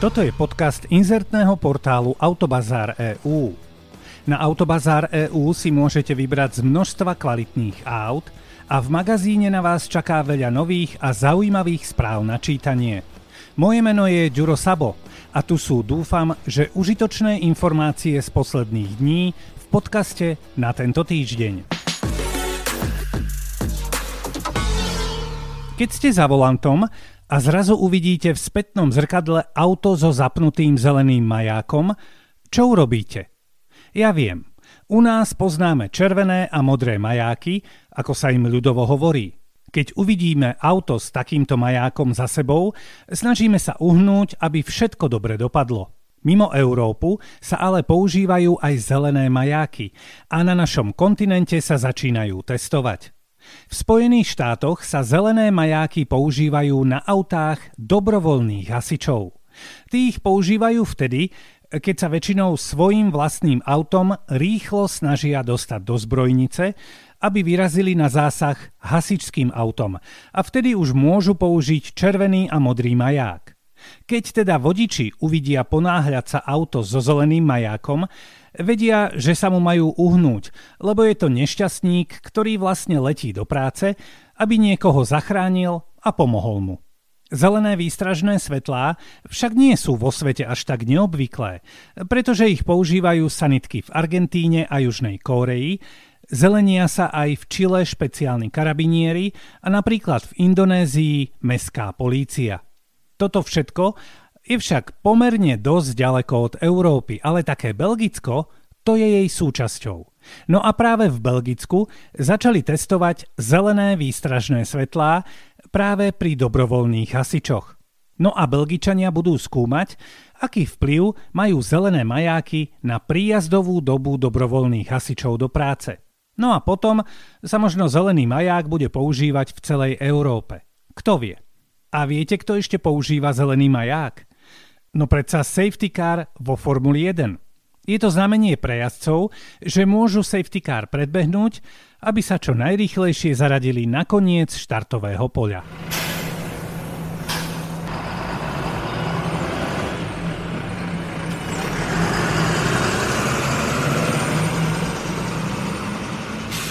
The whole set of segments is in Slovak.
Toto je podcast inzertného portálu Autobazár EU. Na Autobazár EU si môžete vybrať z množstva kvalitných aut a v magazíne na vás čaká veľa nových a zaujímavých správ na čítanie. Moje meno je Ďuro Sabo a tu sú, dúfam, že užitočné informácie z posledných dní v podcaste na tento týždeň. Keď ste za volantom a zrazu uvidíte v spätnom zrkadle auto so zapnutým zeleným majákom, čo urobíte? Ja viem, u nás poznáme červené a modré majáky, ako sa im ľudovo hovorí. Keď uvidíme auto s takýmto majákom za sebou, snažíme sa uhnúť, aby všetko dobre dopadlo. Mimo Európu sa ale používajú aj zelené majáky a na našom kontinente sa začínajú testovať. V Spojených štátoch sa zelené majáky používajú na autách dobrovoľných hasičov. Tí ich používajú vtedy, keď sa väčšinou svojim vlastným autom rýchlo snažia dostať do zbrojnice, aby vyrazili na zásah hasičským autom a vtedy už môžu použiť červený a modrý maják. Keď teda vodiči uvidia ponáhľať sa auto so zeleným majákom, Vedia, že sa mu majú uhnúť, lebo je to nešťastník, ktorý vlastne letí do práce, aby niekoho zachránil a pomohol mu. Zelené výstražné svetlá však nie sú vo svete až tak neobvyklé, pretože ich používajú sanitky v Argentíne a Južnej Kóreji, zelenia sa aj v Čile špeciálni karabinieri a napríklad v Indonézii mestská polícia. Toto všetko je však pomerne dosť ďaleko od Európy, ale také Belgicko to je jej súčasťou. No a práve v Belgicku začali testovať zelené výstražné svetlá práve pri dobrovoľných hasičoch. No a Belgičania budú skúmať, aký vplyv majú zelené majáky na príjazdovú dobu dobrovoľných hasičov do práce. No a potom sa možno zelený maják bude používať v celej Európe. Kto vie? A viete, kto ešte používa zelený maják? No predsa safety car vo Formuli 1. Je to znamenie pre jazdcov, že môžu safety car predbehnúť, aby sa čo najrýchlejšie zaradili na koniec štartového poľa.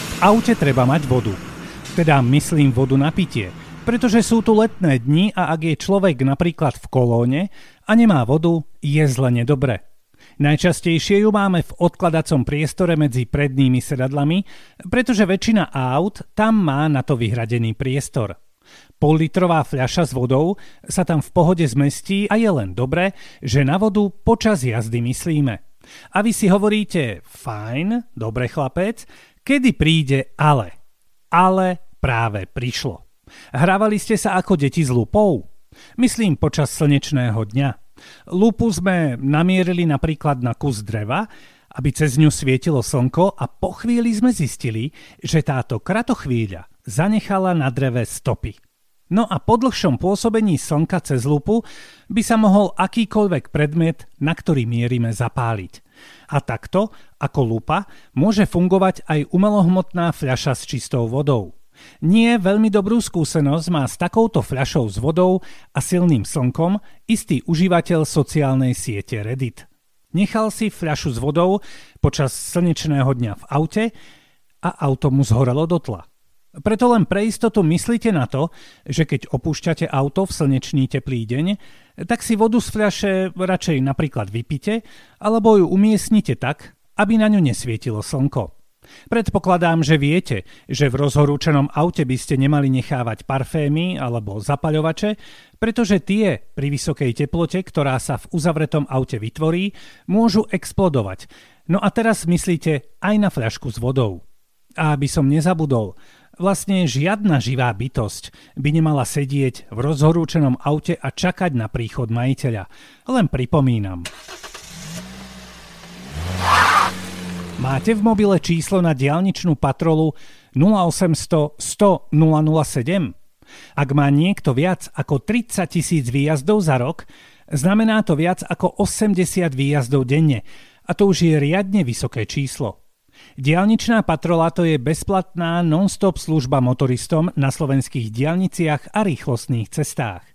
V aute treba mať vodu. Teda myslím vodu na pitie, pretože sú tu letné dni a ak je človek napríklad v kolóne a nemá vodu, je zle nedobre. Najčastejšie ju máme v odkladacom priestore medzi prednými sedadlami, pretože väčšina aut tam má na to vyhradený priestor. Pollitrová fľaša s vodou sa tam v pohode zmestí a je len dobre, že na vodu počas jazdy myslíme. A vy si hovoríte, fajn, dobre chlapec, kedy príde ale. Ale práve prišlo. Hrávali ste sa ako deti s lupou? Myslím počas slnečného dňa. Lupu sme namierili napríklad na kus dreva, aby cez ňu svietilo slnko a po chvíli sme zistili, že táto kratochvíľa zanechala na dreve stopy. No a po dlhšom pôsobení slnka cez lupu by sa mohol akýkoľvek predmet, na ktorý mierime, zapáliť. A takto, ako lupa, môže fungovať aj umelohmotná fľaša s čistou vodou. Nie veľmi dobrú skúsenosť má s takouto fľašou s vodou a silným slnkom istý užívateľ sociálnej siete Reddit. Nechal si fľašu s vodou počas slnečného dňa v aute a auto mu zhorelo do tla. Preto len pre istotu myslíte na to, že keď opúšťate auto v slnečný teplý deň, tak si vodu z fľaše radšej napríklad vypite alebo ju umiestnite tak, aby na ňu nesvietilo slnko. Predpokladám, že viete, že v rozhorúčenom aute by ste nemali nechávať parfémy alebo zapaľovače, pretože tie pri vysokej teplote, ktorá sa v uzavretom aute vytvorí, môžu explodovať. No a teraz myslíte aj na fľašku s vodou. A aby som nezabudol, vlastne žiadna živá bytosť by nemala sedieť v rozhorúčenom aute a čakať na príchod majiteľa. Len pripomínam. Máte v mobile číslo na diálničnú patrolu 0800 100 007? Ak má niekto viac ako 30 tisíc výjazdov za rok, znamená to viac ako 80 výjazdov denne a to už je riadne vysoké číslo. Diálničná patrola to je bezplatná non-stop služba motoristom na slovenských diálniciach a rýchlostných cestách.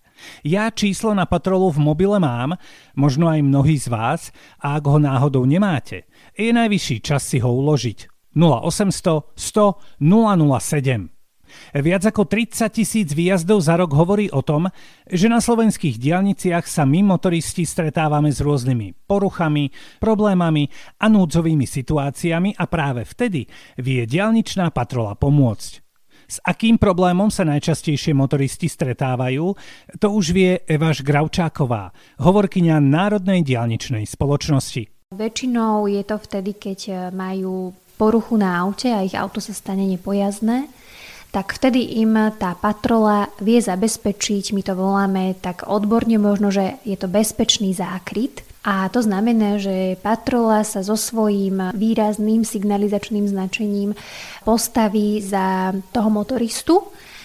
Ja číslo na patrolu v mobile mám, možno aj mnohí z vás, a ak ho náhodou nemáte, je najvyšší čas si ho uložiť. 0800 100 007 Viac ako 30 tisíc výjazdov za rok hovorí o tom, že na slovenských diálniciach sa my motoristi stretávame s rôznymi poruchami, problémami a núdzovými situáciami a práve vtedy vie diálničná patrola pomôcť. S akým problémom sa najčastejšie motoristi stretávajú, to už vie Eva Gravčáková, hovorkyňa Národnej diálničnej spoločnosti. Väčšinou je to vtedy, keď majú poruchu na aute a ich auto sa stane nepojazdné, tak vtedy im tá patrola vie zabezpečiť, my to voláme tak odborne možno, že je to bezpečný zákryt, a to znamená, že patrola sa so svojím výrazným signalizačným značením postaví za toho motoristu,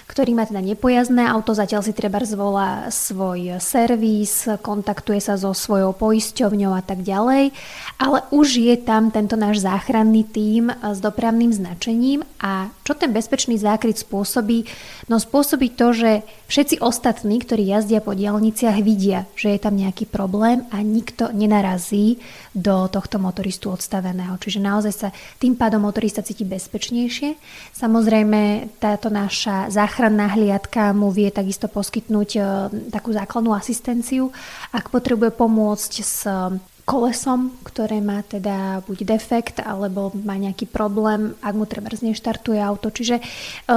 ktorý má teda nepojazdné auto, zatiaľ si treba zvolá svoj servis, kontaktuje sa so svojou poisťovňou a tak ďalej, ale už je tam tento náš záchranný tím s dopravným značením a čo ten bezpečný zákryt spôsobí? No spôsobí to, že všetci ostatní, ktorí jazdia po diálniciach, vidia, že je tam nejaký problém a nikto nenarazí do tohto motoristu odstaveného. Čiže naozaj sa tým pádom motorista cíti bezpečnejšie. Samozrejme, táto naša záchranná hliadka mu vie takisto poskytnúť e, takú základnú asistenciu, ak potrebuje pomôcť s kolesom, ktoré má teda buď defekt alebo má nejaký problém, ak mu treba zneštartuje auto. Čiže e,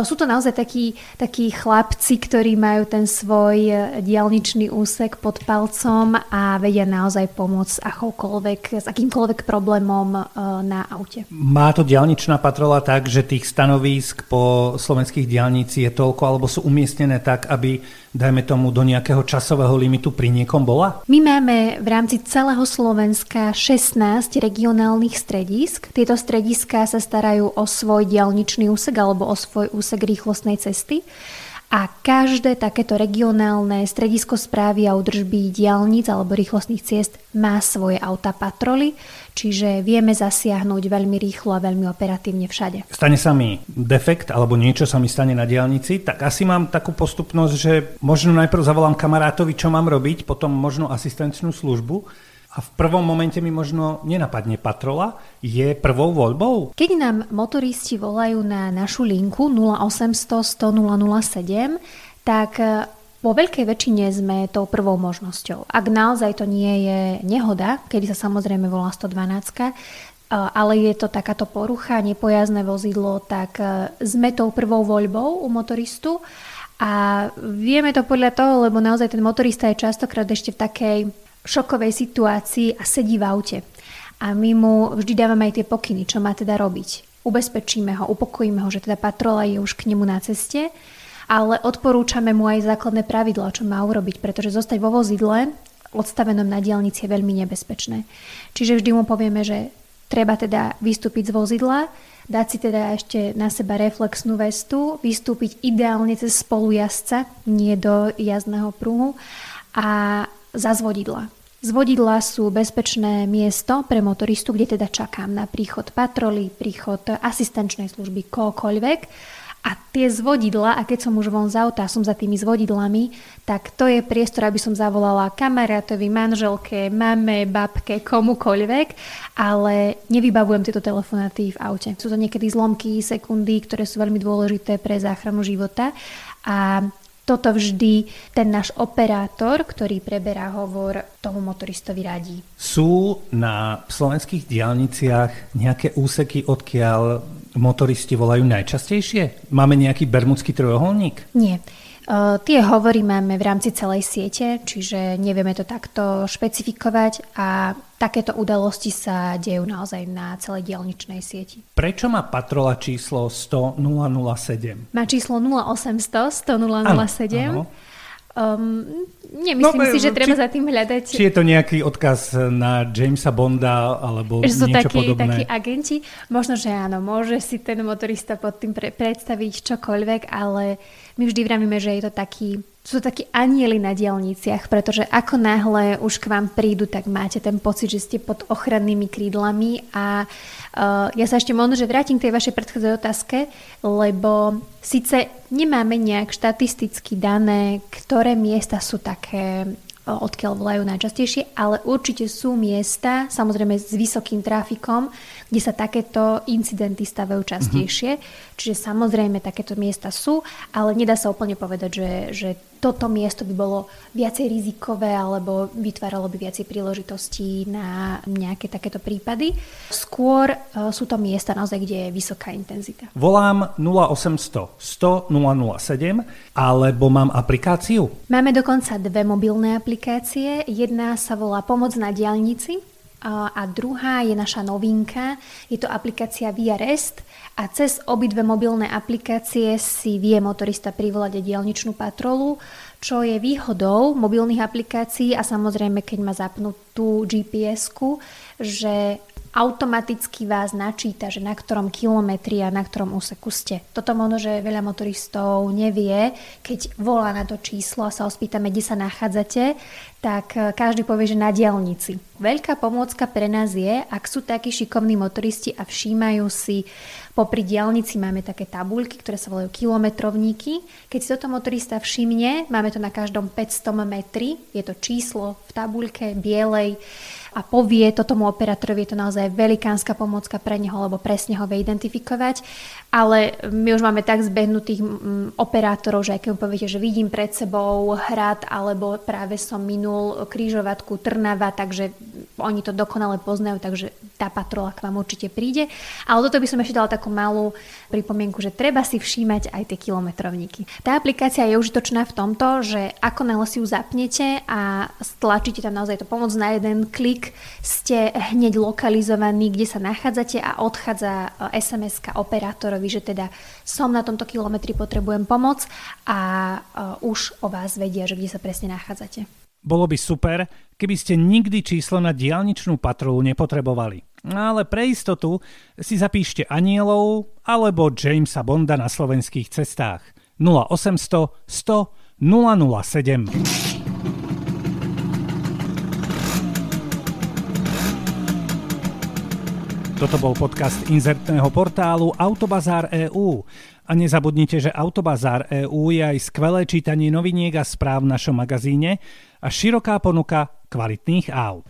sú to naozaj takí, takí chlapci, ktorí majú ten svoj e, diálničný úsek pod palcom a vedia naozaj pomôcť akokoľvek, s akýmkoľvek problémom e, na aute. Má to diálničná patrola tak, že tých stanovísk po slovenských diálnici je toľko, alebo sú umiestnené tak, aby dajme tomu, do nejakého časového limitu pri niekom bola? My máme v rámci celého Slovenska 16 regionálnych stredisk. Tieto strediska sa starajú o svoj dialničný úsek alebo o svoj úsek rýchlostnej cesty a každé takéto regionálne stredisko správy a udržby diálnic alebo rýchlostných ciest má svoje auta patroly, čiže vieme zasiahnuť veľmi rýchlo a veľmi operatívne všade. Stane sa mi defekt alebo niečo sa mi stane na diálnici, tak asi mám takú postupnosť, že možno najprv zavolám kamarátovi, čo mám robiť, potom možno asistenčnú službu a v prvom momente mi možno nenapadne patrola, je prvou voľbou? Keď nám motoristi volajú na našu linku 0800 100 007, tak e, vo veľkej väčšine sme tou prvou možnosťou. Ak naozaj to nie je nehoda, kedy sa samozrejme volá 112, e, ale je to takáto porucha, nepojazné vozidlo, tak e, sme tou prvou voľbou u motoristu. A vieme to podľa toho, lebo naozaj ten motorista je častokrát ešte v takej šokovej situácii a sedí v aute. A my mu vždy dávame aj tie pokyny, čo má teda robiť. Ubezpečíme ho, upokojíme ho, že teda patrola je už k nemu na ceste, ale odporúčame mu aj základné pravidla, čo má urobiť, pretože zostať vo vozidle odstavenom na dielnici je veľmi nebezpečné. Čiže vždy mu povieme, že treba teda vystúpiť z vozidla, dať si teda ešte na seba reflexnú vestu, vystúpiť ideálne cez spolujazca, nie do jazdného pruhu a za zvodidla. Zvodidla sú bezpečné miesto pre motoristu, kde teda čakám na príchod patroly, príchod asistenčnej služby, kohokoľvek. A tie zvodidla, a keď som už von z auta, som za tými zvodidlami, tak to je priestor, aby som zavolala kamarátovi, manželke, mame, babke, komukoľvek, ale nevybavujem tieto telefonáty v aute. Sú to niekedy zlomky, sekundy, ktoré sú veľmi dôležité pre záchranu života a toto vždy ten náš operátor, ktorý preberá hovor, tomu motoristovi radí. Sú na slovenských diálniciach nejaké úseky, odkiaľ motoristi volajú najčastejšie? Máme nejaký bermudský trojuholník? Nie. Tie hovory máme v rámci celej siete, čiže nevieme to takto špecifikovať a takéto udalosti sa dejú naozaj na celej dielničnej sieti. Prečo má patrola číslo 100 007? Má číslo 0800 100 007. Áno, áno. Um, nemyslím no, si, že či, treba za tým hľadať. Či je to nejaký odkaz na Jamesa Bonda alebo že sú niečo takí, podobné? takí agenti. Možno, že áno, môže si ten motorista pod tým pre, predstaviť čokoľvek, ale my vždy vravíme, že je to taký sú takí anieli na dielniciach, pretože ako náhle už k vám prídu, tak máte ten pocit, že ste pod ochrannými krídlami a uh, ja sa ešte možno, že vrátim k tej vašej predchádzajúcej otázke, lebo síce nemáme nejak štatisticky dané, ktoré miesta sú také odkiaľ volajú najčastejšie, ale určite sú miesta, samozrejme s vysokým trafikom, kde sa takéto incidenty stavajú častejšie. Mm-hmm. Čiže samozrejme takéto miesta sú, ale nedá sa úplne povedať, že, že toto miesto by bolo viacej rizikové alebo vytváralo by viacej príležitostí na nejaké takéto prípady. Skôr uh, sú to miesta naozaj, kde je vysoká intenzita. Volám 0800 100 007 alebo mám aplikáciu? Máme dokonca dve mobilné aplikácie. Jedna sa volá Pomoc na diálnici a druhá je naša novinka. Je to aplikácia VRest a cez obidve mobilné aplikácie si vie motorista privolať dielničnú patrolu, čo je výhodou mobilných aplikácií a samozrejme, keď má zapnutú GPS-ku, že automaticky vás načíta, že na ktorom kilometri a na ktorom úseku ste. Toto možno, že veľa motoristov nevie, keď volá na to číslo a sa ospýtame, kde sa nachádzate, tak e, každý povie, že na diálnici. Veľká pomôcka pre nás je, ak sú takí šikovní motoristi a všímajú si Popri diálnici máme také tabuľky, ktoré sa volajú kilometrovníky. Keď si toto motorista všimne, máme to na každom 500 metri, je to číslo v tabuľke bielej, a povie to tomu operátorovi, je to naozaj velikánska pomocka pre neho, lebo presne ho vie identifikovať. Ale my už máme tak zbehnutých operátorov, že aj keď mu poviete, že vidím pred sebou hrad, alebo práve som minul krížovatku Trnava, takže oni to dokonale poznajú, takže tá patrola k vám určite príde. Ale toto by som ešte dala takú malú pripomienku, že treba si všímať aj tie kilometrovníky. Tá aplikácia je užitočná v tomto, že ako náhle si ju zapnete a stlačíte tam naozaj to pomoc na jeden klik, ste hneď lokalizovaní, kde sa nachádzate a odchádza sms operátorovi, že teda som na tomto kilometri, potrebujem pomoc a už o vás vedia, že kde sa presne nachádzate. Bolo by super, keby ste nikdy číslo na diálničnú patrolu nepotrebovali. Ale pre istotu si zapíšte anielov alebo Jamesa Bonda na slovenských cestách 0800 100 007. Toto bol podcast inzertného portálu Autobazár EU. A nezabudnite, že Autobazár EU je aj skvelé čítanie noviniek a správ v našom magazíne a široká ponuka kvalitných aut.